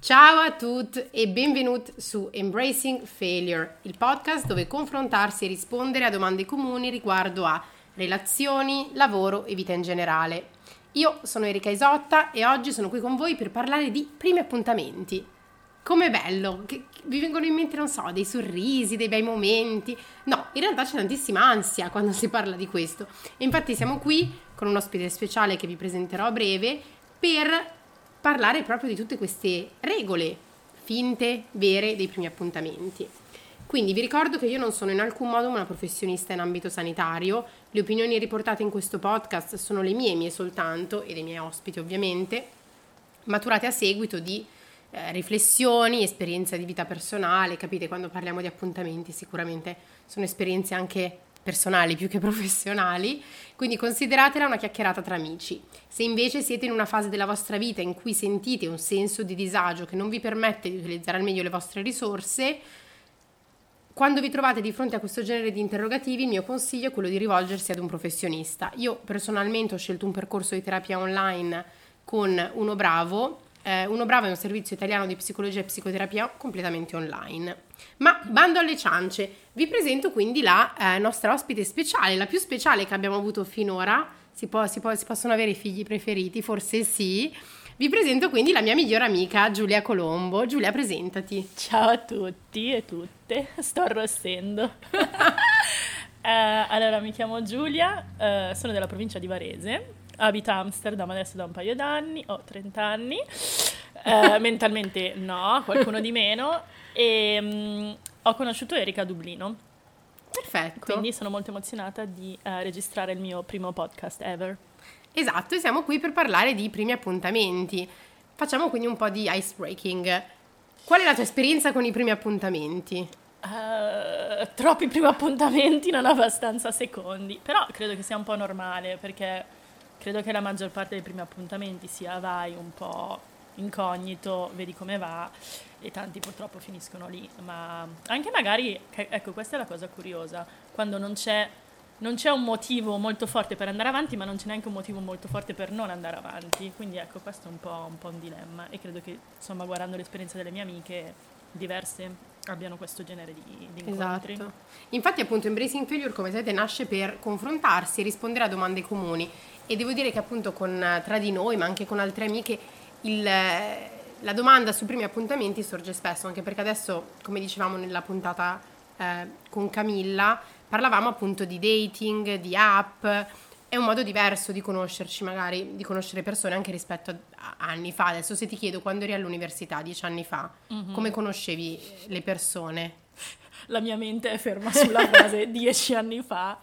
Ciao a tutti e benvenuti su Embracing Failure, il podcast dove confrontarsi e rispondere a domande comuni riguardo a relazioni, lavoro e vita in generale. Io sono Erika Isotta e oggi sono qui con voi per parlare di primi appuntamenti. Com'è bello, che, vi vengono in mente, non so, dei sorrisi, dei bei momenti. No, in realtà c'è tantissima ansia quando si parla di questo. E infatti siamo qui con un ospite speciale che vi presenterò a breve per parlare proprio di tutte queste regole finte, vere dei primi appuntamenti. Quindi vi ricordo che io non sono in alcun modo una professionista in ambito sanitario, le opinioni riportate in questo podcast sono le mie, mie soltanto, e dei miei ospiti ovviamente, maturate a seguito di eh, riflessioni, esperienza di vita personale, capite quando parliamo di appuntamenti sicuramente sono esperienze anche personali più che professionali, quindi consideratela una chiacchierata tra amici. Se invece siete in una fase della vostra vita in cui sentite un senso di disagio che non vi permette di utilizzare al meglio le vostre risorse, quando vi trovate di fronte a questo genere di interrogativi, il mio consiglio è quello di rivolgersi ad un professionista. Io personalmente ho scelto un percorso di terapia online con Uno Bravo. Eh, Uno Bravo è un servizio italiano di psicologia e psicoterapia completamente online. Ma bando alle ciance, vi presento quindi la eh, nostra ospite speciale, la più speciale che abbiamo avuto finora. Si, può, si, può, si possono avere i figli preferiti? Forse sì. Vi presento quindi la mia migliore amica Giulia Colombo. Giulia, presentati. Ciao a tutti e tutte, sto arrostendo. eh, allora, mi chiamo Giulia, eh, sono della provincia di Varese, abito a Amsterdam adesso da un paio d'anni, ho 30 anni, eh, mentalmente no, qualcuno di meno, e um, ho conosciuto Erika a Dublino. Perfetto. Quindi sono molto emozionata di uh, registrare il mio primo podcast ever. Esatto, e siamo qui per parlare di primi appuntamenti. Facciamo quindi un po' di ice breaking. Qual è la tua esperienza con i primi appuntamenti? Uh, troppi primi appuntamenti, non abbastanza secondi. Però credo che sia un po' normale perché credo che la maggior parte dei primi appuntamenti sia vai un po' incognito, vedi come va e tanti purtroppo finiscono lì, ma anche magari, ecco questa è la cosa curiosa, quando non c'è, non c'è un motivo molto forte per andare avanti, ma non c'è neanche un motivo molto forte per non andare avanti, quindi ecco questo è un po' un, po un dilemma e credo che insomma guardando l'esperienza delle mie amiche diverse abbiano questo genere di, di incontri. Esatto. Infatti appunto Embracing Failure come sapete nasce per confrontarsi e rispondere a domande comuni e devo dire che appunto con, tra di noi ma anche con altre amiche il, la domanda sui primi appuntamenti sorge spesso, anche perché adesso, come dicevamo nella puntata eh, con Camilla, parlavamo appunto di dating, di app, è un modo diverso di conoscerci magari, di conoscere persone anche rispetto a anni fa. Adesso se ti chiedo quando eri all'università, dieci anni fa, mm-hmm. come conoscevi le persone? La mia mente è ferma sulla frase dieci anni fa.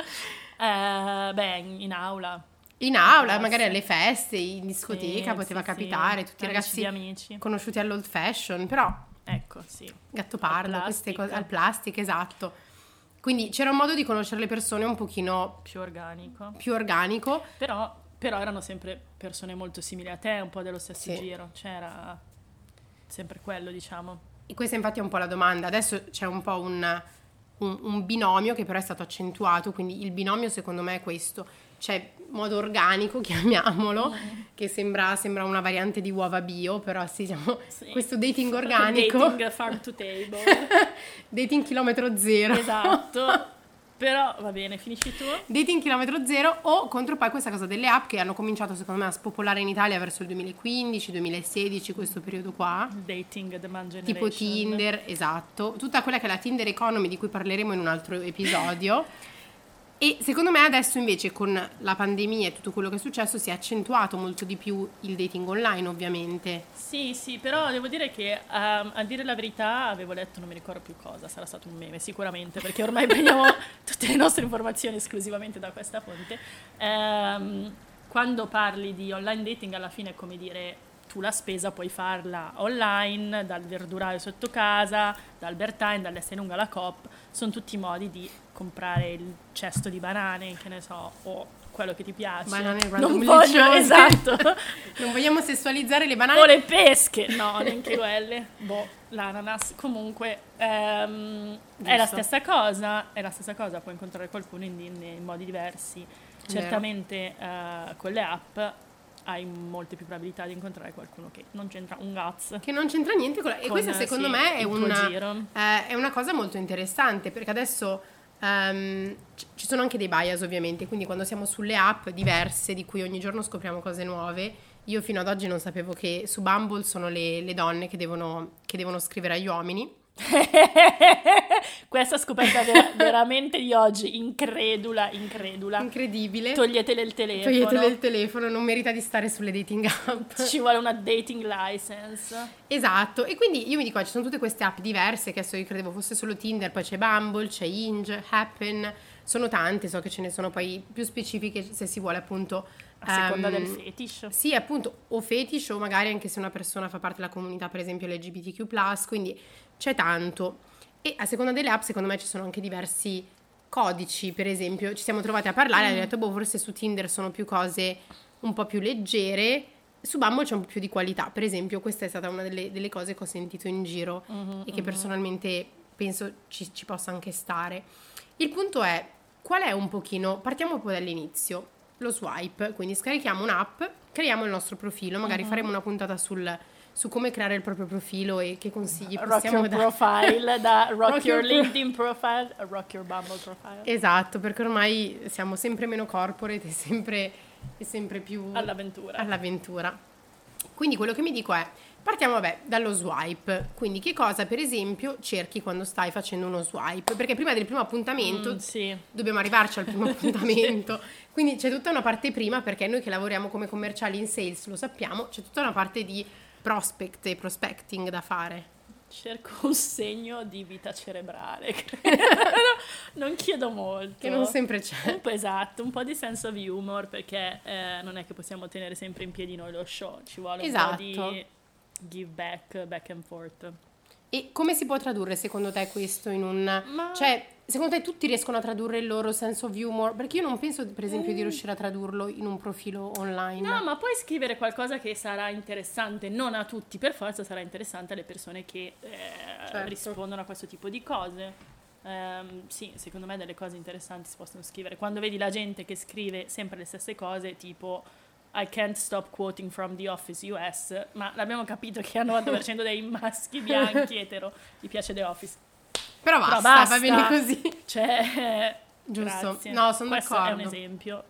Eh, beh, in aula in aula, magari alle feste, in discoteca, sì, poteva sì, capitare, sì. tutti i ragazzi amici. conosciuti all'old fashion, però ecco, sì. Gattopardo, queste cose al plastic, esatto. Quindi c'era un modo di conoscere le persone un pochino più organico. Più organico. Però, però erano sempre persone molto simili a te, un po' dello stesso giro, c'era sempre quello, diciamo. E questa infatti è un po' la domanda. Adesso c'è un po' un, un, un binomio che però è stato accentuato, quindi il binomio secondo me è questo cioè modo organico, chiamiamolo, mm. che sembra, sembra, una variante di uova bio, però sì, diciamo, sì. questo dating organico. dating farm to table. dating chilometro zero. Esatto. Però va bene, finisci tu. Dating chilometro zero o contro poi questa cosa delle app che hanno cominciato secondo me a spopolare in Italia verso il 2015-2016, questo periodo qua. Dating demand generation. Tipo Tinder, esatto. Tutta quella che è la Tinder Economy di cui parleremo in un altro episodio. E secondo me adesso invece con la pandemia e tutto quello che è successo si è accentuato molto di più il dating online ovviamente. Sì, sì, però devo dire che um, a dire la verità avevo letto non mi ricordo più cosa, sarà stato un meme sicuramente perché ormai prendiamo tutte le nostre informazioni esclusivamente da questa fonte. Um, quando parli di online dating alla fine è come dire tu la spesa puoi farla online, dal verduraio sotto casa, da Albertine, dall'Esselunga alla Coop, sono tutti modi di comprare il cesto di banane, che ne so, o quello che ti piace. Banane non voglio, esatto. non vogliamo sessualizzare le banane. O le pesche, no, neanche quelle. Boh, l'ananas. Comunque, ehm, è la stessa cosa, è la stessa cosa, puoi incontrare qualcuno in, in, in modi diversi. Certamente uh, con le app hai molte più probabilità di incontrare qualcuno che non c'entra un cazzo. Che non c'entra niente con la... E Con, questa secondo sì, me è una, eh, è una cosa molto interessante perché adesso c- ci sono anche dei bias ovviamente, quindi quando siamo sulle app diverse di cui ogni giorno scopriamo cose nuove, io fino ad oggi non sapevo che su Bumble sono le, le donne che devono, che devono scrivere agli uomini. Questa scoperta vera- veramente di oggi, incredula, incredula. Incredibile. Toglietele il telefono. Toglietele il telefono, non merita di stare sulle dating app. Ci vuole una dating license. Esatto, e quindi io mi dico, ci sono tutte queste app diverse, che adesso io credevo fosse solo Tinder, poi c'è Bumble, c'è Hinge, Happen, sono tante, so che ce ne sono poi più specifiche se si vuole appunto... A seconda ehm, del fetish. Sì, appunto, o fetish o magari anche se una persona fa parte della comunità, per esempio LGBTQ+, quindi c'è tanto. E a seconda delle app, secondo me ci sono anche diversi codici, per esempio, ci siamo trovati a parlare e Mm. abbiamo detto, boh, forse su Tinder sono più cose un po' più leggere, su Bumble c'è un po' più di qualità, per esempio, questa è stata una delle, delle cose che ho sentito in giro Mhm, e che personalmente penso ci, ci possa anche stare. Il punto è, qual è un pochino, partiamo poi dall'inizio, lo swipe, quindi scarichiamo un'app, creiamo il nostro profilo, magari Mhm. faremo una puntata sul- su come creare il proprio profilo e che consigli Rock possiamo your dare. profile, da rock, Rock your your pro- LinkedIn profile a rock your Bumble profile. Esatto, perché ormai siamo sempre meno corporate e sempre, e sempre più All'avventura. all'avventura. Quindi quello che mi dico è, partiamo vabbè dallo swipe, quindi che cosa per esempio cerchi quando stai facendo uno swipe? Perché prima del primo appuntamento Mm, sì. dobbiamo arrivarci al primo appuntamento, quindi c'è tutta una parte prima perché noi che lavoriamo come commerciali in sales lo sappiamo, c'è tutta una parte di prospect e prospecting da fare. Cerco un segno di vita cerebrale. non chiedo molto. Che non sempre c'è. Un po' esatto, un po' di sense of humor perché eh, non è che possiamo tenere sempre in piedi noi lo show, ci vuole un Esatto. po' di give back, back and forth. E come si può tradurre secondo te questo in un... Ma- Cioè, secondo te tutti riescono a tradurre il loro sense of humor? Perché io non penso, per esempio, di riuscire a tradurlo in un profilo online. No, ma puoi scrivere qualcosa che sarà interessante, non a tutti, per forza sarà interessante alle persone che eh, Certo. rispondono a questo tipo di cose. Ehm, sì, secondo me delle cose interessanti si possono scrivere. Quando vedi la gente che scrive sempre le stesse cose, tipo I can't stop quoting from The Office US, ma l'abbiamo capito che il 90% dei maschi bianchi etero gli piace The Office. Però basta, Però basta. va bene così. Cioè, Giusto. grazie. No, sono Questo d'accordo. è un esempio.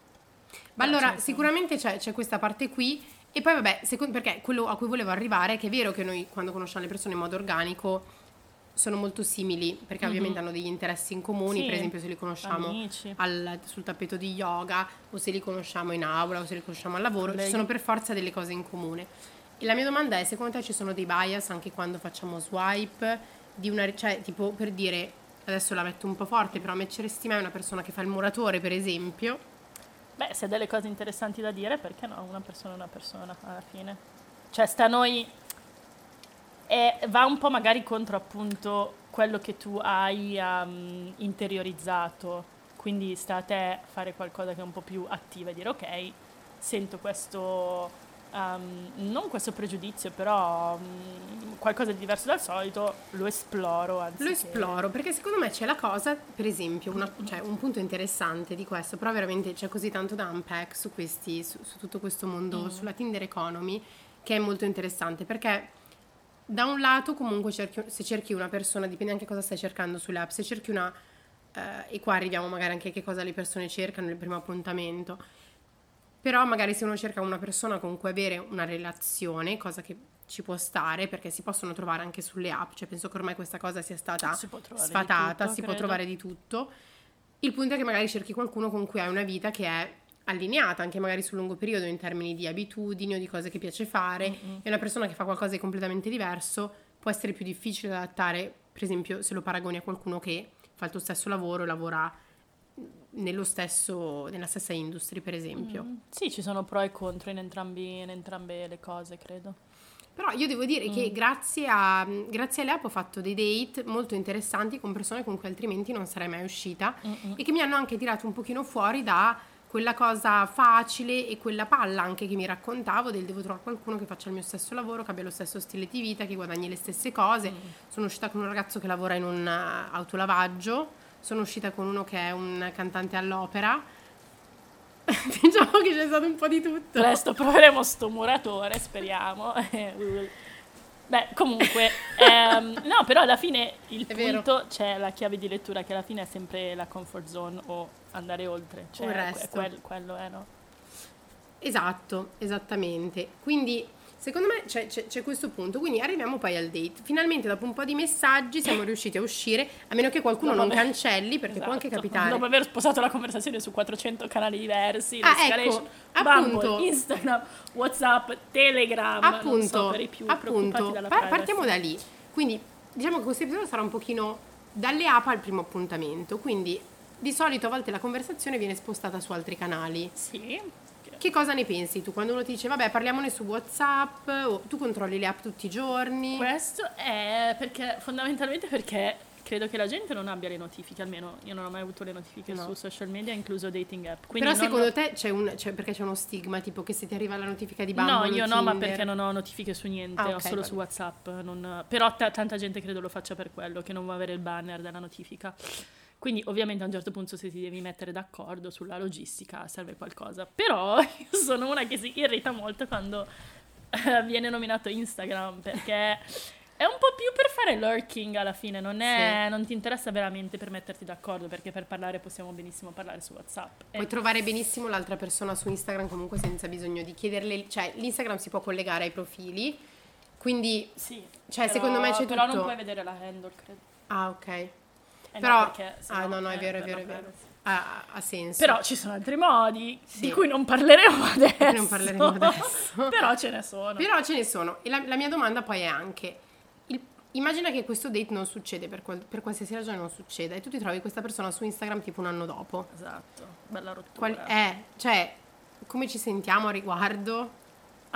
Ma allora, certo. sicuramente c'è, c'è questa parte qui. E poi, vabbè, secondo, perché quello a cui volevo arrivare è che è vero che noi, quando conosciamo le persone in modo organico, sono molto simili, perché ovviamente hanno degli interessi in comuni. Sì. Per esempio, se li conosciamo al- sul tappeto di yoga, o se li conosciamo in aula, o se li conosciamo al lavoro, ci Colleghi. sono per forza delle cose in comune. E la mia domanda è: secondo te ci sono dei bias anche quando facciamo swipe? Di una, cioè, tipo per dire, adesso la metto un po' forte, però metteresti mai una persona che fa il muratore, per esempio? Beh, se ha delle cose interessanti da dire, perché no? Una persona è una persona alla fine. Cioè, sta a noi. E va un po' magari contro appunto quello che tu hai um, interiorizzato. Quindi sta a te fare qualcosa che è un po' più attiva e dire ok, sento questo. Um, non questo pregiudizio, però um, qualcosa di diverso dal solito, lo esploro. Anziché... Lo esploro perché secondo me c'è la cosa, per esempio, una- cioè, un punto interessante di questo, però veramente c'è così tanto da unpack su, questi, su, su tutto questo mondo, sulla Tinder Economy, che è molto interessante perché da un lato comunque cerchi- se cerchi una persona, dipende anche cosa stai cercando sulle app, se cerchi una, eh, e qua arriviamo magari anche a che cosa le persone cercano nel primo appuntamento, però magari se uno cerca una persona con cui avere una relazione, cosa che ci può stare perché si possono trovare anche sulle app, cioè penso che ormai questa cosa sia stata sfatata, tutto, si può trovare di tutto. Il punto è che magari cerchi qualcuno con cui hai una vita che è allineata anche magari sul lungo periodo in termini di abitudini o di cose che piace fare. E una persona che fa qualcosa di completamente diverso può essere più difficile da adattare, per esempio se lo paragoni a qualcuno che fa il tuo stesso lavoro lavora stesso, nella stessa industria, per esempio. Mm, Sì, ci sono pro e contro in, entrambi, in entrambe le cose, credo. Però io devo dire Mm. che grazie, a, grazie alle app ho fatto dei date molto interessanti con persone con cui altrimenti non sarei mai uscita e che mi hanno anche tirato un pochino fuori da quella cosa facile e quella palla anche che mi raccontavo del devo trovare qualcuno che faccia il mio stesso lavoro, che abbia lo stesso stile di vita, che guadagni le stesse cose. Sono uscita con un ragazzo che lavora in un eh, autolavaggio, sono uscita con uno che è un cantante all'opera diciamo che c'è stato un po' di tutto. Presto proveremo sto muratore, speriamo. Beh, comunque, ehm, no, però alla fine il È vero. punto c'è la chiave di lettura che alla fine è sempre la comfort zone o andare oltre. Cioè, que- resto. quel- quello è, no? Esatto, esattamente. Quindi secondo me c'è, c'è- c'è questo punto. Quindi arriviamo poi al date. Finalmente dopo un po' di messaggi siamo riusciti a uscire, a meno che qualcuno Dopo non aver- cancelli, perché può anche Esatto. capitare. Dopo aver sposato la conversazione su 400 canali diversi, Ah, ecco, Bumble, appunto. Instagram, Whatsapp, Telegram, non so, appunto, per i più appunto par- partiamo da lì. Quindi diciamo che questo episodio sarà un pochino dalle app al primo appuntamento. Quindi di solito a volte la conversazione viene spostata su altri canali. Sì. Che cosa ne pensi tu quando uno ti dice vabbè parliamone su Whatsapp o tu controlli le app tutti i giorni? Questo è perché fondamentalmente perché credo che la gente non abbia le notifiche, almeno io non ho mai avuto le notifiche No. su social media, incluso dating app. Quindi Però secondo te c'è un c'è- perché c'è uno stigma tipo che se ti arriva la notifica di Bumble No, io no, ma perché non ho notifiche su niente, Ah, ho ok, solo vabbè. su WhatsApp. non- Però ta- tanta gente credo lo faccia per quello, che non vuole avere il banner della notifica. Quindi ovviamente a un certo punto se ti devi mettere d'accordo sulla logistica serve qualcosa. Però io sono una che si irrita molto quando eh, viene nominato Instagram perché è un po' più per fare lurking alla fine, non, è- non ti interessa veramente per metterti d'accordo perché per parlare possiamo benissimo parlare su WhatsApp. E- Puoi trovare benissimo l'altra persona su Instagram comunque senza bisogno di chiederle, cioè l'Instagram si può collegare ai profili, quindi sì, cioè, però- secondo me c'è Però tutto. non puoi vedere la handle, credo. ah ok, Eh no, Però- perché ah, no, no, è eh, vero, è vero, è vero. privacy. ha, ha senso. Però ci sono altri modi Sì. di cui non parleremo adesso. non parleremo adesso. Però ce ne sono. Però ce ne sono. E la, la mia domanda poi è anche: il- immagina che questo date non succede per, qual- per qualsiasi ragione non succeda e tu ti trovi questa persona su Instagram tipo un anno dopo. Esatto, bella rottura. Qual è? Cioè, come ci sentiamo a riguardo?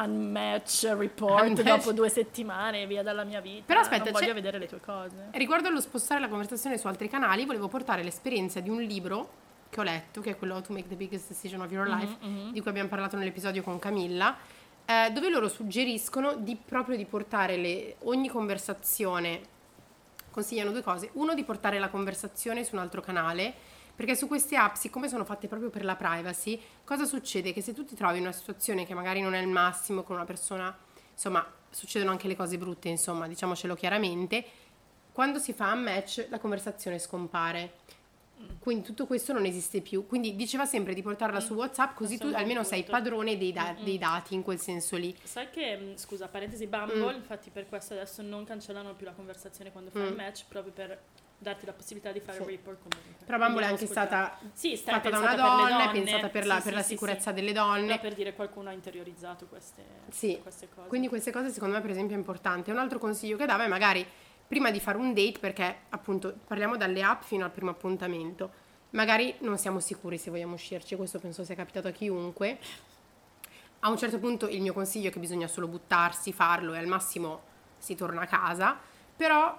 Unmatch report Unmatch. dopo due settimane via dalla mia vita. Però aspetta, non voglio vedere le tue cose. Riguardo allo spostare la conversazione su altri canali, volevo portare l'esperienza di un libro che ho letto, che è quello To Make the Biggest Decision of Your Life, mhm. di cui abbiamo parlato nell'episodio con Camilla, eh, dove loro suggeriscono di proprio di portare le- ogni conversazione, consigliano due cose, uno di portare la conversazione su un altro canale, perché su queste app, siccome sono fatte proprio per la privacy, cosa succede? Che se tu ti trovi in una situazione che magari non è il massimo con una persona, insomma, succedono anche le cose brutte, insomma, diciamocelo chiaramente, quando si fa un match la conversazione scompare. Quindi tutto questo non esiste più. Quindi diceva sempre di portarla su WhatsApp così tu almeno sei padrone dei, da- dei dati in quel senso lì. Sai che, mh, scusa, parentesi, Bumble, Mm. infatti per questo adesso non cancellano più la conversazione quando fai Mm. il match, proprio per darti la possibilità di fare Sì. report comunque. Però Bumble è anche stata Sì, fatta da una donna, è pensata per la, Sì, per la sicurezza delle Però donne. per dire qualcuno ha interiorizzato queste, Sì. queste cose. Quindi queste cose secondo me per esempio è importante. Un altro consiglio che dava è magari prima di fare un date, perché appunto parliamo dalle app fino al primo appuntamento, magari non siamo sicuri se vogliamo uscirci, questo penso sia capitato a chiunque. A un certo punto il mio consiglio è che bisogna solo buttarsi, farlo e al massimo si torna a casa, però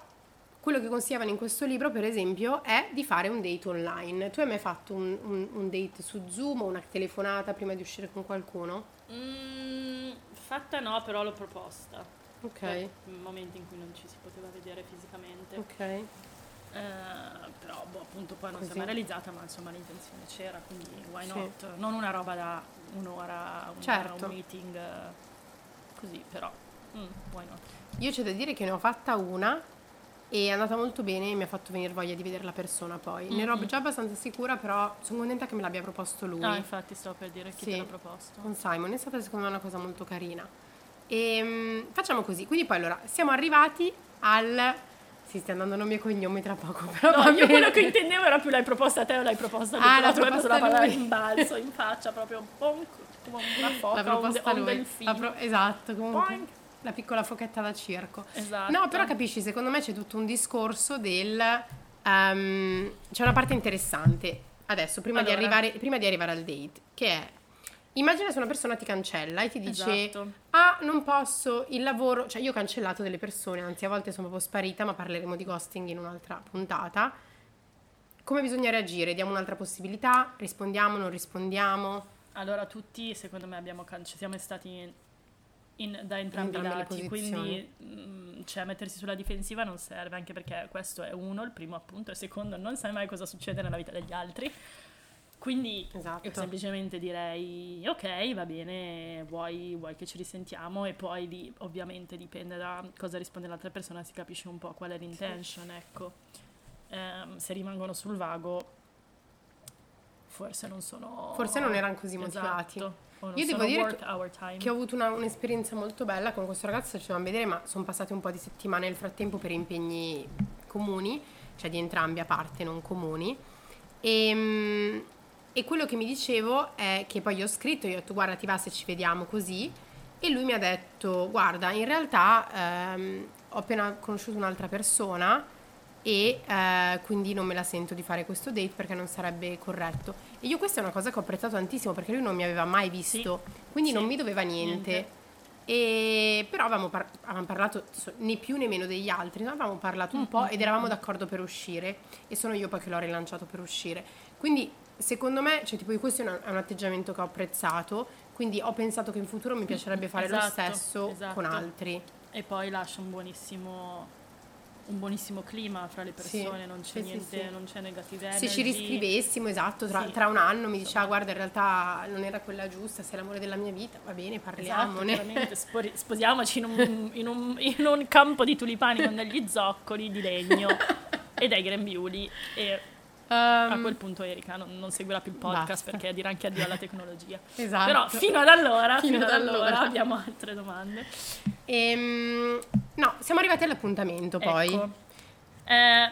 quello che consigliavano in questo libro per esempio è di fare un date online. Tu hai mai fatto un, un- un date su Zoom o una telefonata prima di uscire con qualcuno? Mm, fatta no, però l'ho proposta. Ok, Per momenti in cui non ci si poteva vedere fisicamente. ok. Eh, però boh, appunto poi non si è mai realizzata, ma insomma l'intenzione c'era, quindi why Sì. not? Non una roba da un'ora, un, Certo. un meeting eh, così, però mm, why not? Io c'è da dire che ne ho fatta una e è andata molto bene e mi ha fatto venire voglia di vedere la persona poi. Ne ero già abbastanza sicura, però sono contenta che me l'abbia proposto lui. Ah, infatti stavo per dire chi Sì. te l'ha proposto. con Simon, è stata secondo me una cosa molto carina. E facciamo così, quindi poi allora siamo arrivati al... Si sta andando nome e cognomi tra poco, però No, io quello che intendevo era più l'hai proposta a te o l'hai proposta Ah, tu hai preso la proposta palla lui. in balzo, in faccia, proprio bonk, come una foca, un, proposta un lui. delfino. La pro- esatto, comunque. Boing. La piccola fochetta da circo. Esatto. No, però capisci, secondo me c'è tutto un discorso del... ehm, c'è una parte interessante adesso, prima, di Allora. arrivare, prima di arrivare al date, che è... Immagina se una persona ti cancella e ti dice... Esatto. Ah, non posso, il lavoro... Cioè, io ho cancellato delle persone, anzi a volte sono proprio sparita, ma parleremo di ghosting in un'altra puntata. Come bisogna reagire? Diamo un'altra possibilità? Rispondiamo, non rispondiamo? Allora tutti secondo me abbiamo cancellato, siamo stati in- da entrambi i lati, quindi mm, cioè, mettersi sulla difensiva non serve, anche perché questo è uno, il primo appunto, e secondo non sai mai cosa succede nella vita degli altri. Quindi Esatto. io semplicemente direi ok, va bene, vuoi, vuoi che ci risentiamo e poi lì ovviamente dipende da cosa risponde l'altra persona, si capisce un po' qual è l'intention, ecco. Ehm, se rimangono sul vago forse non sono... Forse non erano così motivati. Esatto. O non Io devo dire che- ho avuto una- un'esperienza molto bella con questo ragazzo, ci facevamo vedere, ma sono passate un po' di settimane nel frattempo per impegni comuni, cioè di entrambi a parte, non comuni. E, e quello che mi dicevo è che poi gli ho scritto, gli ho detto guarda ti va se ci vediamo così, e lui mi ha detto guarda in realtà ehm, ho appena conosciuto un'altra persona e eh, quindi non me la sento di fare questo date perché non sarebbe corretto. E io questa è una cosa che ho apprezzato tantissimo perché lui non mi aveva mai visto, quindi Sì. non mi doveva niente. Niente. E però avevamo, par- avevamo parlato né più né meno degli altri, no? avevamo parlato un po' ed eravamo d'accordo per uscire e sono io poi che l'ho rilanciato per uscire. Quindi secondo me, cioè tipo questo è un, è un atteggiamento che ho apprezzato, quindi ho pensato che in futuro mi piacerebbe fare lo Esatto, stesso esatto. con altri. E poi lascia un buonissimo, un buonissimo clima fra le Sì, persone, non c'è sì, sì, niente, sì. non c'è negative Se ci riscrivessimo, esatto, tra, Sì. tra un anno mi diceva guarda in realtà non era quella giusta, sei l'amore della mia vita, va bene, Esatto, parliamone. spori- sposiamoci in un, in un- in un campo di tulipani con degli zoccoli di legno e dei grembiuli e a Ehm, quel punto Erika non, non seguirà più il podcast Basta. perché dirà anche addio alla tecnologia. esatto. Però fino ad allora, Fino fino, ad ad allora, allora. abbiamo altre domande. Ehm, no, siamo arrivati all'appuntamento poi. Ecco. Eh,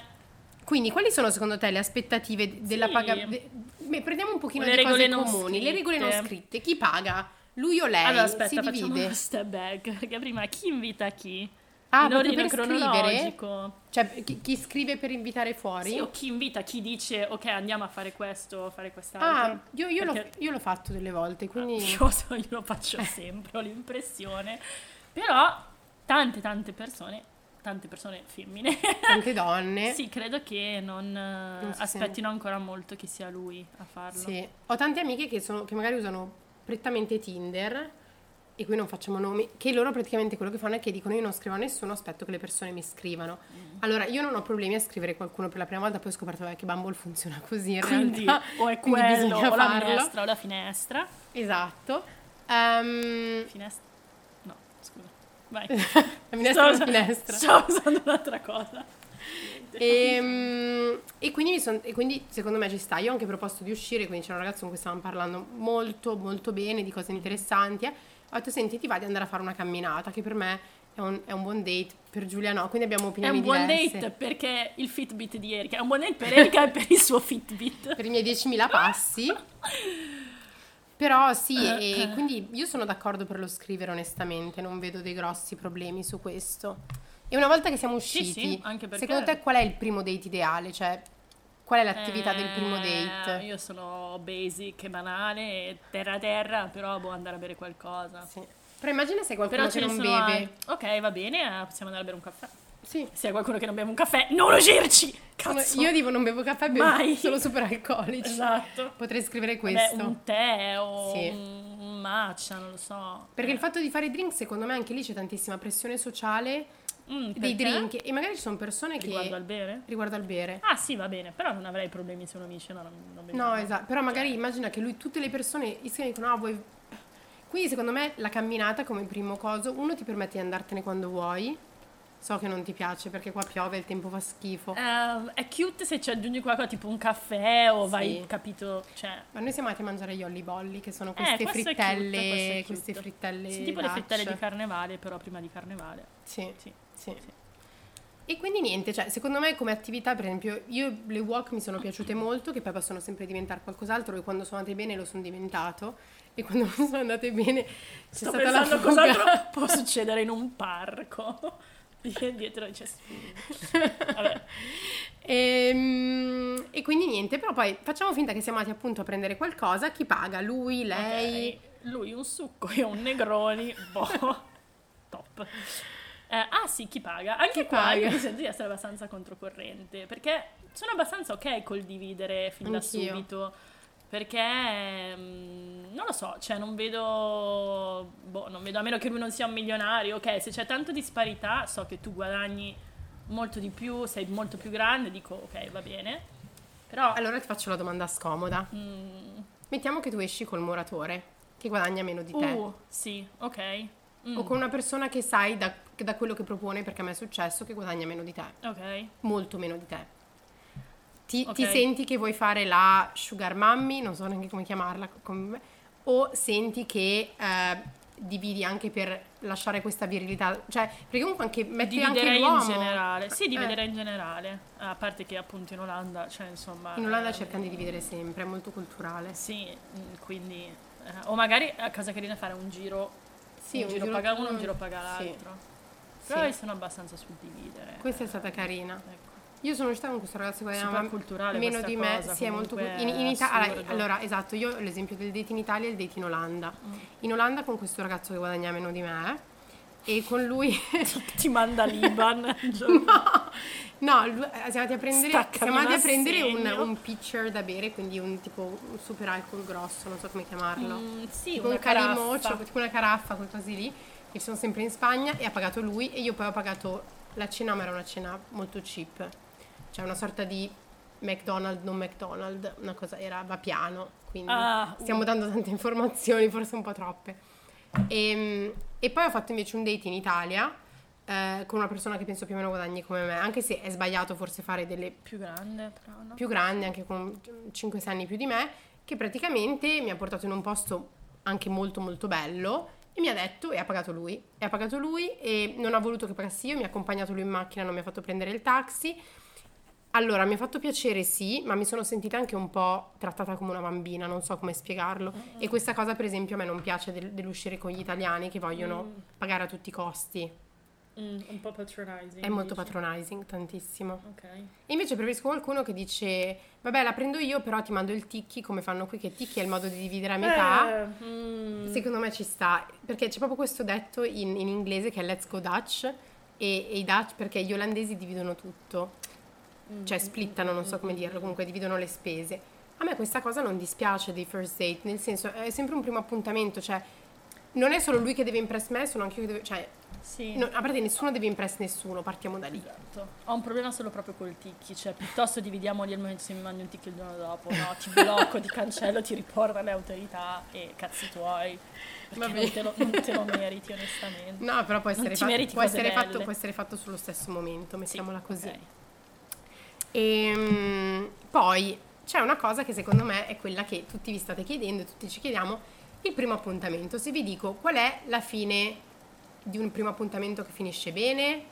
Quindi, quali sono secondo te le aspettative de- della Sì. paga? beh, prendiamo un pochino Le di cose comuni, le regole non scritte. scritte. Chi paga? Lui o lei? allora aspetta, si facciamo divide? uno step back perché prima chi invita chi? Ah, in per cronologico. Cioè, chi, chi scrive per invitare fuori? Sì, o chi invita, chi dice ok andiamo a fare questo, fare ah, quest'altro. io, io l'ho, Perché- io l'ho fatto delle volte, quindi... Io, so- io lo faccio sempre, ho l'impressione. Però tante tante persone, tante persone femmine, Tante donne. sì, credo che non, Non aspettino ancora molto che sia lui a farlo. Sì. Ho tante amiche che, sono, che magari usano prettamente Tinder, e qui non facciamo nomi, che loro praticamente quello che fanno è che dicono io non scrivo a nessuno, aspetto che le persone mi scrivano. Mm. Allora, io non ho problemi a scrivere qualcuno per la prima volta, poi ho scoperto che Bumble funziona così in Quindi realtà. o è quindi quello, o la farlo. minestra o la finestra. Esatto. Ehm, Finestra? No, scusa. Vai. la minestra è Sto- una finestra. Sto usando un'altra cosa. Ehm, E, quindi mi son- e quindi secondo me ci sta. Io ho anche proposto di uscire, quindi c'era un ragazzo con cui stavamo parlando molto molto bene di cose interessanti. eh. Ho detto senti ti va di andare a fare una camminata, che per me è un, è un buon date, per Giulia no, quindi abbiamo È opinioni un buon diverse. date perché il Fitbit di Erika. È un buon date per Erika e per il suo Fitbit. Per i miei 10.000 passi. Però sì, Eh, e quindi io sono d'accordo per lo scrivere onestamente, non vedo dei grossi problemi su questo. E una volta che siamo Sì, usciti, sì, anche perché- secondo te qual è il primo date ideale? Cioè, qual è l'attività del primo Eh, date? Io sono basic banale, terra terra, però boh, andare a bere qualcosa. Sì. Però immagina se qualcuno Però che non beve. altri. Ok, va bene, eh, possiamo andare a bere un caffè. Sì. Se è qualcuno che non beve un caffè, non uscirci! Cazzo! Io dico non bevo caffè, bevo Mai. solo super alcolici. Esatto. Potrei scrivere questo. un tè o Sì. un, matcha, non lo so. Perché il fatto di fare drink, secondo me anche lì c'è tantissima pressione sociale Mm, dei perché? drink e magari ci sono persone che Riguardo al bere? riguardo al bere. Ah sì, va bene, però non avrei problemi se uno mi dice no, non, non No, esatto, però magari immagina che lui tutte le persone gli scrivono dicono "Ah, vuoi quindi secondo me la camminata come primo coso, uno ti permette di andartene quando vuoi. So che non ti piace perché qua piove e il tempo fa schifo. Ehm, è cute se ci aggiungi qualcosa tipo un caffè o Sì. vai, capito? Cioè, Ma noi siamo andati a mangiare gli olli bolli, che sono Eh, queste è cute, frittelle, è cute. queste frittelle sì, tipo le frittelle di carnevale, però prima di carnevale. Sì, Sì. Sì. E quindi niente, cioè, secondo me come attività, per esempio, io le walk mi sono piaciute molto, che poi possono sempre diventare qualcos'altro, e quando sono andate bene lo sono diventato, e quando non sono andate bene c'è Sto stata la pensando fuga. cos'altro può succedere in un parco. Di- Dietro cespugli. Vabbè. Ehm, E, quindi niente, però poi facciamo finta che siamo andati appunto a prendere qualcosa, chi paga? Lui, lei? Ok, Lui un succo e un negroni. Boh. Top. Eh, ah sì, chi paga? Anche Chi qua paga? io mi sento di essere abbastanza controcorrente, perché sono abbastanza ok col dividere fin da Anch'io. subito, perché mm, non lo so, cioè non vedo, boh, non vedo, a meno che lui non sia un milionario, ok, se c'è tanta disparità, so che tu guadagni molto di più, sei molto più grande, dico ok, va bene. Però... Allora ti faccio la domanda scomoda. mm, Mettiamo che tu esci col muratore, che guadagna meno di te. uh, sì, ok. Mm, O con una persona che sai da, da quello che propone, perché a me è successo, che guadagna meno di te. Ok. Molto meno di te. Ti, Ok. ti senti che vuoi fare la sugar mommy, non so neanche come chiamarla, come- o senti che eh, dividi anche per lasciare questa virilità? Cioè, perché comunque anche metti anche Dividerei l'uomo. in generale. Sì, Eh, dividerei in generale. A parte che appunto in Olanda, cioè insomma... In Olanda eh, cercano di dividere sempre, è molto culturale. Sì, mm, quindi... eh, o magari a casa carina fare un giro. Sì, un, un giro, giro- paga uno, un mm, giro paga sì. Però Sì. sono abbastanza sul dividere. Questa è stata carina. Ecco. Io sono uscita con questo ragazzo che Super culturale meno di me, cosa, sì, è molto in, in è Ita- allora, esatto, io l'esempio del date in Italia e il date in Olanda. Mm. In Olanda con questo ragazzo che guadagna meno di me e con lui Ti manda l'Iban. No, lui- eh, siamo andati a prendere, andati a un prendere un, un pitcher da bere, quindi un tipo un super alcol grosso, non so come chiamarlo. Mm, sì, tipo una un caraffa. tipo una caraffa, qualcosa lì, che sono sempre in Spagna e ha pagato lui e io poi ho pagato la cena, ma era una cena molto cheap. Cioè una sorta di McDonald's, non McDonald's, una cosa, era va piano, quindi Ah, stiamo uh. dando tante informazioni, forse un po' troppe. E, e poi ho fatto invece un date in Italia eh, con una persona che penso più o meno guadagni come me, anche se è sbagliato forse fare delle Più grande, però, no? più grandi, anche con 5-6 anni più di me, che praticamente mi ha portato in un posto anche molto molto bello e mi ha detto, e ha pagato lui, e ha pagato lui e non ha voluto che pagassi io, mi ha accompagnato lui in macchina, non mi ha fatto prendere il taxi. Allora, mi ha fatto piacere sì, ma mi sono sentita anche un po' trattata come una bambina, non so come spiegarlo. E questa cosa, per esempio, a me non piace del- dell'uscire con gli italiani che vogliono pagare a tutti i costi. Mm, un po' patronizing. È molto dici. patronizing, tantissimo. Ok. E invece preferisco qualcuno che dice, vabbè la prendo io, però ti mando il ticchi, come fanno qui, che ticchi è il modo di dividere a metà. Eh, mm, Secondo me ci sta, perché c'è proprio questo detto in, in inglese che è let's go Dutch, e, e i Dutch, perché gli olandesi dividono tutto, mm, cioè splittano, non so come dirlo, comunque dividono le spese. A me questa cosa non dispiace dei first date, nel senso è sempre un primo appuntamento, cioè non è solo lui che deve impress me, sono anche io che devo, cioè Sì. no, a parte nessuno deve impress nessuno, partiamo da lì. Esatto. Ho un problema solo proprio col ticchi, cioè piuttosto dividiamoli al momento se mi mandi un ticchi il giorno dopo, no, ti blocco, ti cancello, ti riporto alle autorità e cazzi tuoi, non te, lo, non te lo meriti onestamente. No, però può essere, ti fa- meriti può essere fatto, può essere fatto sullo stesso momento, mettiamola così. Ok. Ehm, poi c'è una cosa che secondo me è quella che tutti vi state chiedendo e tutti ci chiediamo, il primo appuntamento. Se vi dico qual è la fine di un primo appuntamento che finisce bene?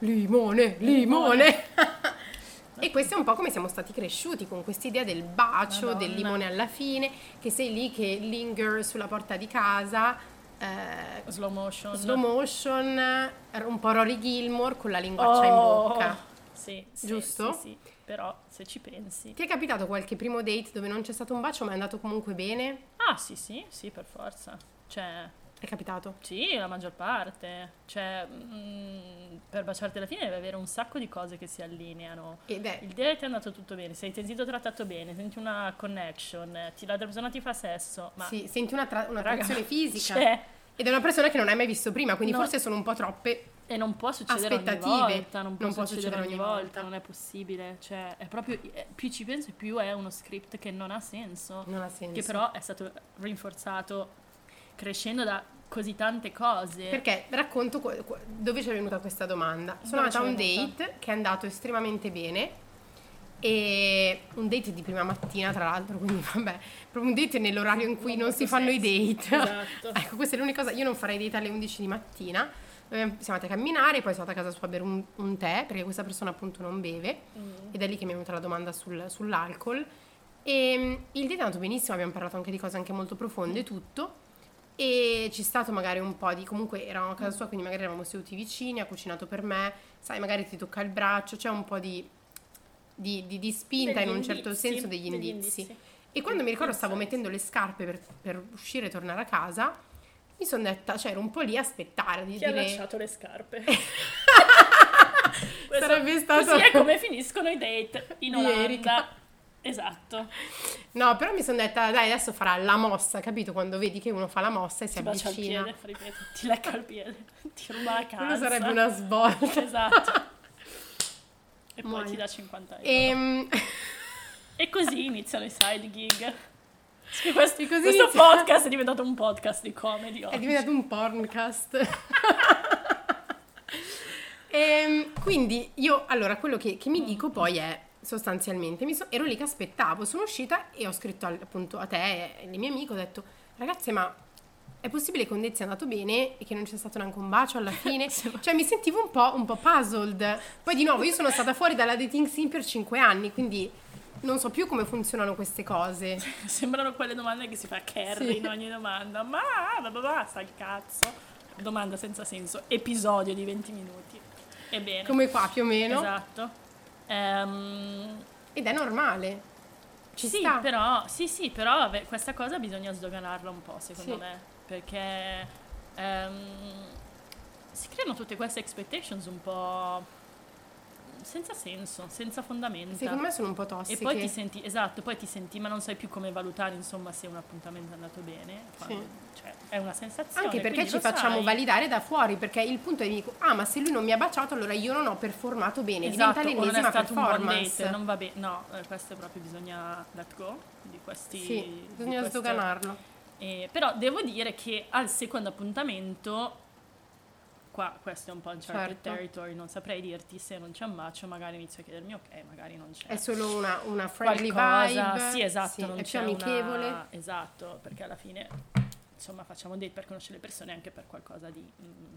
Limone, limone! e questo è un po' come siamo stati cresciuti, con quest'idea del bacio, Madonna. del limone alla fine, che sei lì che linger sulla porta di casa, eh, Slow motion. slow motion, un po' Rory Gilmore con la linguaccia in Oh, bocca. Sì, sì, Giusto? Sì, sì. Però se ci pensi. Ti è capitato qualche primo date dove non c'è stato un bacio ma è andato comunque bene? Ah, sì, sì, sì, per forza. Cioè, È capitato? sì, la maggior parte. Cioè, mm, per baciarti alla fine deve avere un sacco di cose che si allineano. Il date è andato tutto bene, sei sentito trattato bene, senti una connection, ti, l'altra persona ti fa sesso, ma sì, senti una tra- un'attrazione fisica c'è. ed è una persona che non hai mai visto prima, quindi No. forse sono un po' troppe. E non può succedere Aspettative. ogni volta, non può, Non può succedere, succedere ogni ogni volta, volta. non è possibile. Cioè, è proprio, eh, più ci penso, più è uno script che non ha senso. Non ha senso. Che però è stato rinforzato crescendo da così tante cose. Perché racconto dove ci è venuta questa domanda. Sono andata a un date che è andato estremamente bene e un date di prima mattina tra l'altro, quindi vabbè, proprio un date nell'orario in cui Non non, si fanno i sexy. date. Esatto. ecco, questa è l'unica cosa, io non farei date alle 11 di mattina. Siamo andati a camminare, poi sono andata a casa sua a bere un, un tè, perché questa persona appunto non beve, Mm. ed è lì che mi è venuta la domanda sul- sull'alcol. E mm, il date è andato benissimo, abbiamo parlato anche di cose anche molto profonde e tutto. E c'è stato magari un po' di. Comunque eravamo a casa sua, quindi magari eravamo seduti vicini, ha cucinato per me, sai, magari ti tocca il braccio, c'è un po' di, di, di- di spinta Degli in un certo indizi, senso degli degli indizi. indizi. E quando mi ricordo stavo mettendo le scarpe per, per uscire e tornare a casa, mi sono detta, cioè ero un po' lì a aspettare di Ti ha dire. lasciato le scarpe. Sarebbe stato- Così è come finiscono i date in Olanda. Esatto. No, però mi sono detta, dai, adesso farà la mossa, capito? Quando vedi che uno fa la mossa e si Ti bacia il avvicina. piede, ripeto, ti lecca il piede, ti ruba la casa. Quello sarebbe una svolta. Esatto. E poi Muoio. ti dà 50 euro. Ehm, E così iniziano i side gig. Sì, questo, E questo inizia- podcast è diventato un podcast di comedy È oggi. diventato un porncast. Ehm, quindi io, allora, quello che, che mi dico poi è sostanzialmente, mi so- ero lì che aspettavo, sono uscita e ho scritto al- appunto a te e alle mie amiche, ho detto, ragazze ma è possibile che un date sia andato bene e che non c'è stato neanche un bacio alla fine? cioè mi sentivo un po', un po' puzzled. Poi di nuovo io sono stata fuori dalla dating scene per 5 anni, quindi non so più come funzionano queste cose. Sembrano quelle domande che si fa Carrie Sì. in ogni domanda. Ma va, va, va, sta il cazzo. Domanda senza senso. Episodio di 20 minuti. Ebbene. Come qua più o meno. Esatto. Ehm, Ed è normale. Ci sì, sta. però, sì, sì, però questa cosa bisogna sdoganarla un po', secondo Sì. me, perché ehm, si creano tutte queste expectations un po' senza senso, senza fondamento. Secondo me sono un po' E tossiche. poi ti senti, esatto, poi ti senti, ma non sai più come valutare, insomma, se un appuntamento è andato bene. quando- cioè, è una sensazione. Anche perché ci facciamo sai. validare da fuori, perché il punto è che dico, ah ma se lui non mi ha baciato allora io non ho performato bene, Esatto, diventa o non è l'ennesima stato performance. date, non va bene. No, eh, questo proprio bisogna let go di questi... Sì, bisogna sdoganarlo. Eh, però devo dire che al secondo appuntamento, qua questo è un po' uncharted Certo. territory, non saprei dirti se non c'è un bacio, magari inizio a chiedermi ok, magari non c'è. È solo una, una friendly qualcosa, vibe. sì esatto, sì, non è c'è più amichevole. una- esatto, perché alla fine insomma facciamo date per conoscere le persone anche per qualcosa di... mm,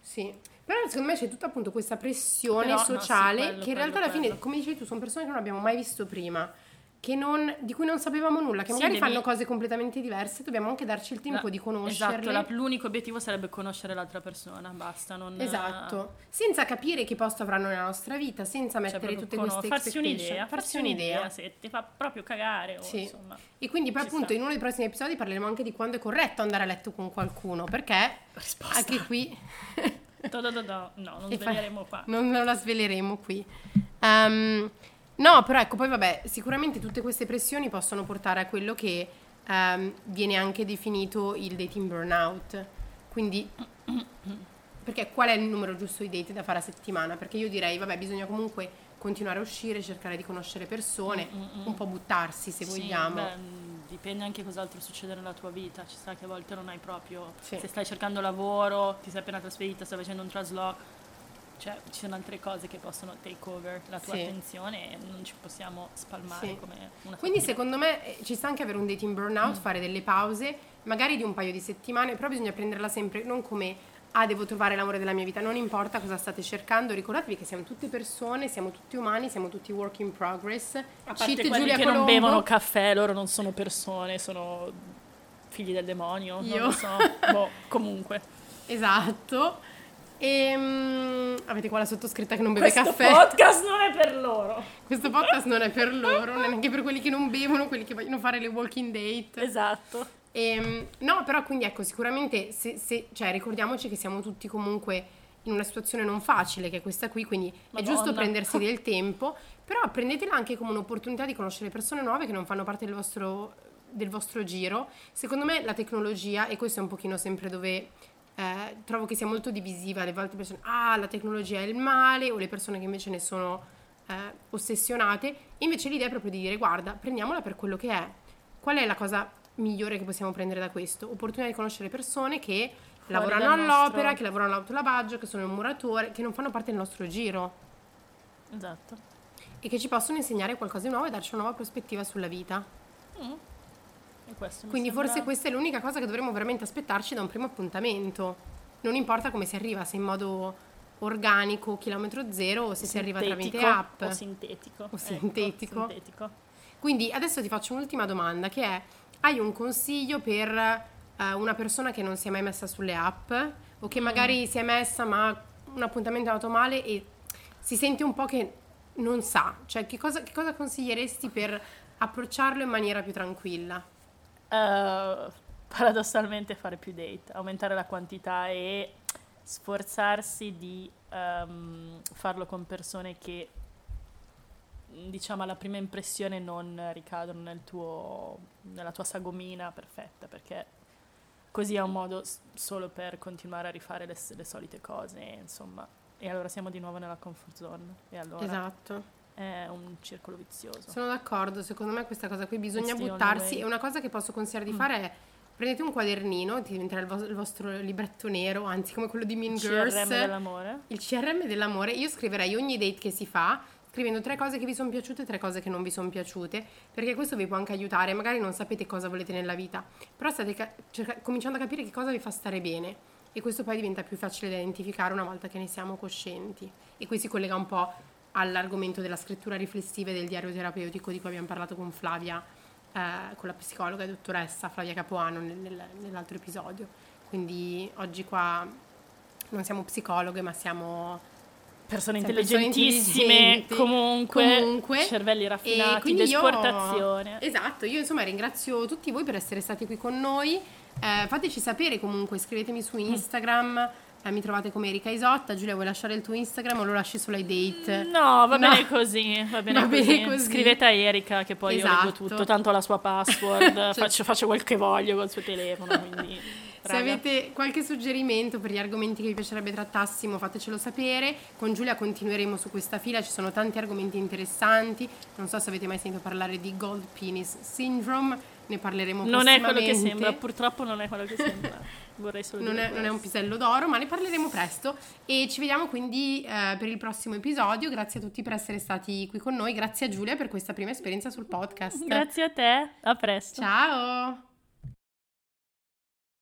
Sì. Però secondo me c'è tutta appunto questa pressione Però, no, sì, sociale quello, che in realtà quello, alla fine, quello. come dicevi tu, sono persone che non abbiamo mai visto prima. Che non, di cui non sapevamo nulla, che Sì, magari devi- fanno cose completamente diverse, dobbiamo anche darci il tempo la- di conoscerle. Esatto, la- l'unico obiettivo sarebbe conoscere l'altra persona, basta, non... Esatto, senza capire che posto avranno nella nostra vita, senza Cioè, mettere tutte cono- queste farsi un'idea, farsi un'idea, se ti fa proprio cagare o Sì. insomma... E quindi Ci appunto sta. in uno dei prossimi episodi parleremo anche di quando è corretto andare a letto con qualcuno, perché Risposta. anche qui Do, do, do. No, non E fa- qua. non non la sveleremo qui. Ehm, no, però ecco, poi vabbè, sicuramente tutte queste pressioni possono portare a quello che ehm, viene anche definito il dating burnout. Quindi, perché qual è il numero giusto di date da fare a settimana? Perché io direi, vabbè, bisogna comunque continuare a uscire, cercare di conoscere persone, un po' buttarsi se Sì, vogliamo. beh, dipende anche cos'altro succede nella tua vita. Ci sta che a volte non hai proprio. Sì. Se stai cercando lavoro, ti sei appena trasferita, stai facendo un trasloc. Cioè, ci sono altre cose che possono take over la tua Sì. attenzione e non ci possiamo spalmare Sì. come una Quindi fatina. secondo me eh, ci sta anche avere un dating burnout, fare delle pause, magari di un paio di settimane, però bisogna prenderla sempre non come ah devo trovare l'amore della mia vita, non importa cosa state cercando, ricordatevi che siamo tutte persone, siamo tutti umani, siamo tutti work in progress. A parte quelli Giulia che non Colombo. bevono caffè, loro non sono persone, sono figli del demonio. Io. Non lo so. boh, comunque. Esatto. E avete qua la sottoscritta che non beve Questo caffè. podcast non è per loro. Questo podcast non è per loro, neanche per quelli che non bevono, quelli che vogliono fare le walking date. Esatto. Ehm, no, però quindi ecco, sicuramente se, se- cioè, ricordiamoci che siamo tutti comunque in una situazione non facile, che è questa qui, quindi è Madonna. giusto prendersi del tempo, però prendetela anche come un'opportunità di conoscere persone nuove che non fanno parte del vostro, del vostro giro. Secondo me la tecnologia, e questo è un pochino sempre dove eh, trovo che sia molto divisiva, le volte persone, ah, la tecnologia è il male, o le persone che invece ne sono eh, ossessionate, invece l'idea è proprio di dire, guarda, prendiamola per quello che è. Qual è la cosa migliore che possiamo prendere da questo? Opportunità di conoscere persone che lavorano dal all'opera, nostro- che lavorano all'autolavaggio, che sono un muratore, che non fanno parte del nostro giro Esatto. e che ci possono insegnare qualcosa di nuovo e darci una nuova prospettiva sulla vita. Mm. Quindi sembra- forse questa è l'unica cosa che dovremmo veramente aspettarci da un primo appuntamento. Non importa come si arriva, se in modo organico, chilometro zero, o se si arriva tramite app. o sintetico. O Ecco, sintetico. sintetico. Quindi adesso ti faccio un'ultima domanda che è, hai un consiglio per eh, una persona che non si è mai messa sulle app o Mm. che magari si è messa ma un appuntamento è andato male e si sente un po' che non sa, cioè che cosa, che cosa consiglieresti per approcciarlo in maniera più tranquilla? Eh, paradossalmente fare più date, aumentare la quantità e sforzarsi di ehm, farlo con persone che diciamo alla prima impressione non ricadono nel tuo, nella tua sagomina perfetta perché così è un modo s- solo per continuare a rifare le, le solite cose insomma e allora siamo di nuovo nella comfort zone e allora Esatto. È un circolo vizioso. Sono d'accordo, secondo me questa cosa qui bisogna It's buttarsi e una cosa che posso consigliare di Mm. fare è prendete un quadernino, diventerà il, vos- il vostro libretto nero, anzi come quello di Mean Girls, CRM dell'amore. il CRM dell'amore, io scriverei ogni date che si fa scrivendo tre cose che vi sono piaciute e tre cose che non vi sono piaciute, perché questo vi può anche aiutare, magari non sapete cosa volete nella vita, però state ca- cerca- cominciando a capire che cosa vi fa stare bene e questo poi diventa più facile da identificare una volta che ne siamo coscienti e qui si collega un po' all'argomento della scrittura riflessiva e del diario terapeutico di cui abbiamo parlato con Flavia, eh, con la psicologa e dottoressa Flavia Capuano nel- nel- nell'altro episodio. Quindi oggi qua non siamo psicologhe, ma siamo Persone persone intelligentissime, intelligenti, comunque, comunque, cervelli raffinati, quindi io-. Esatto, io insomma ringrazio tutti voi per essere stati qui con noi. Eh, fateci sapere comunque, scrivetemi su Instagram. Eh, mi trovate come Erika Isotta. Giulia, vuoi lasciare il tuo Instagram o lo lasci solo ai date? No, va No. bene così, va bene, Va così. bene così. Scrivete a Erika che poi io leggo Esatto. tutto, tanto la sua password, Cioè- faccio, faccio quel che voglio col suo telefono, quindi... Se avete qualche suggerimento per gli argomenti che vi piacerebbe trattassimo, fatecelo sapere. Con Giulia continueremo su questa fila, ci sono tanti argomenti interessanti. Non so se avete mai sentito parlare di Gold Penis Syndrome, ne parleremo Non è quello che prossimamente. sembra, purtroppo non è quello che sembra. Vorrei solo non è, non è un pisello d'oro, ma ne parleremo presto e ci vediamo quindi eh, per il prossimo episodio. Grazie a tutti per essere stati qui con noi, grazie a Giulia per questa prima esperienza sul podcast. Grazie a te, a presto. Ciao!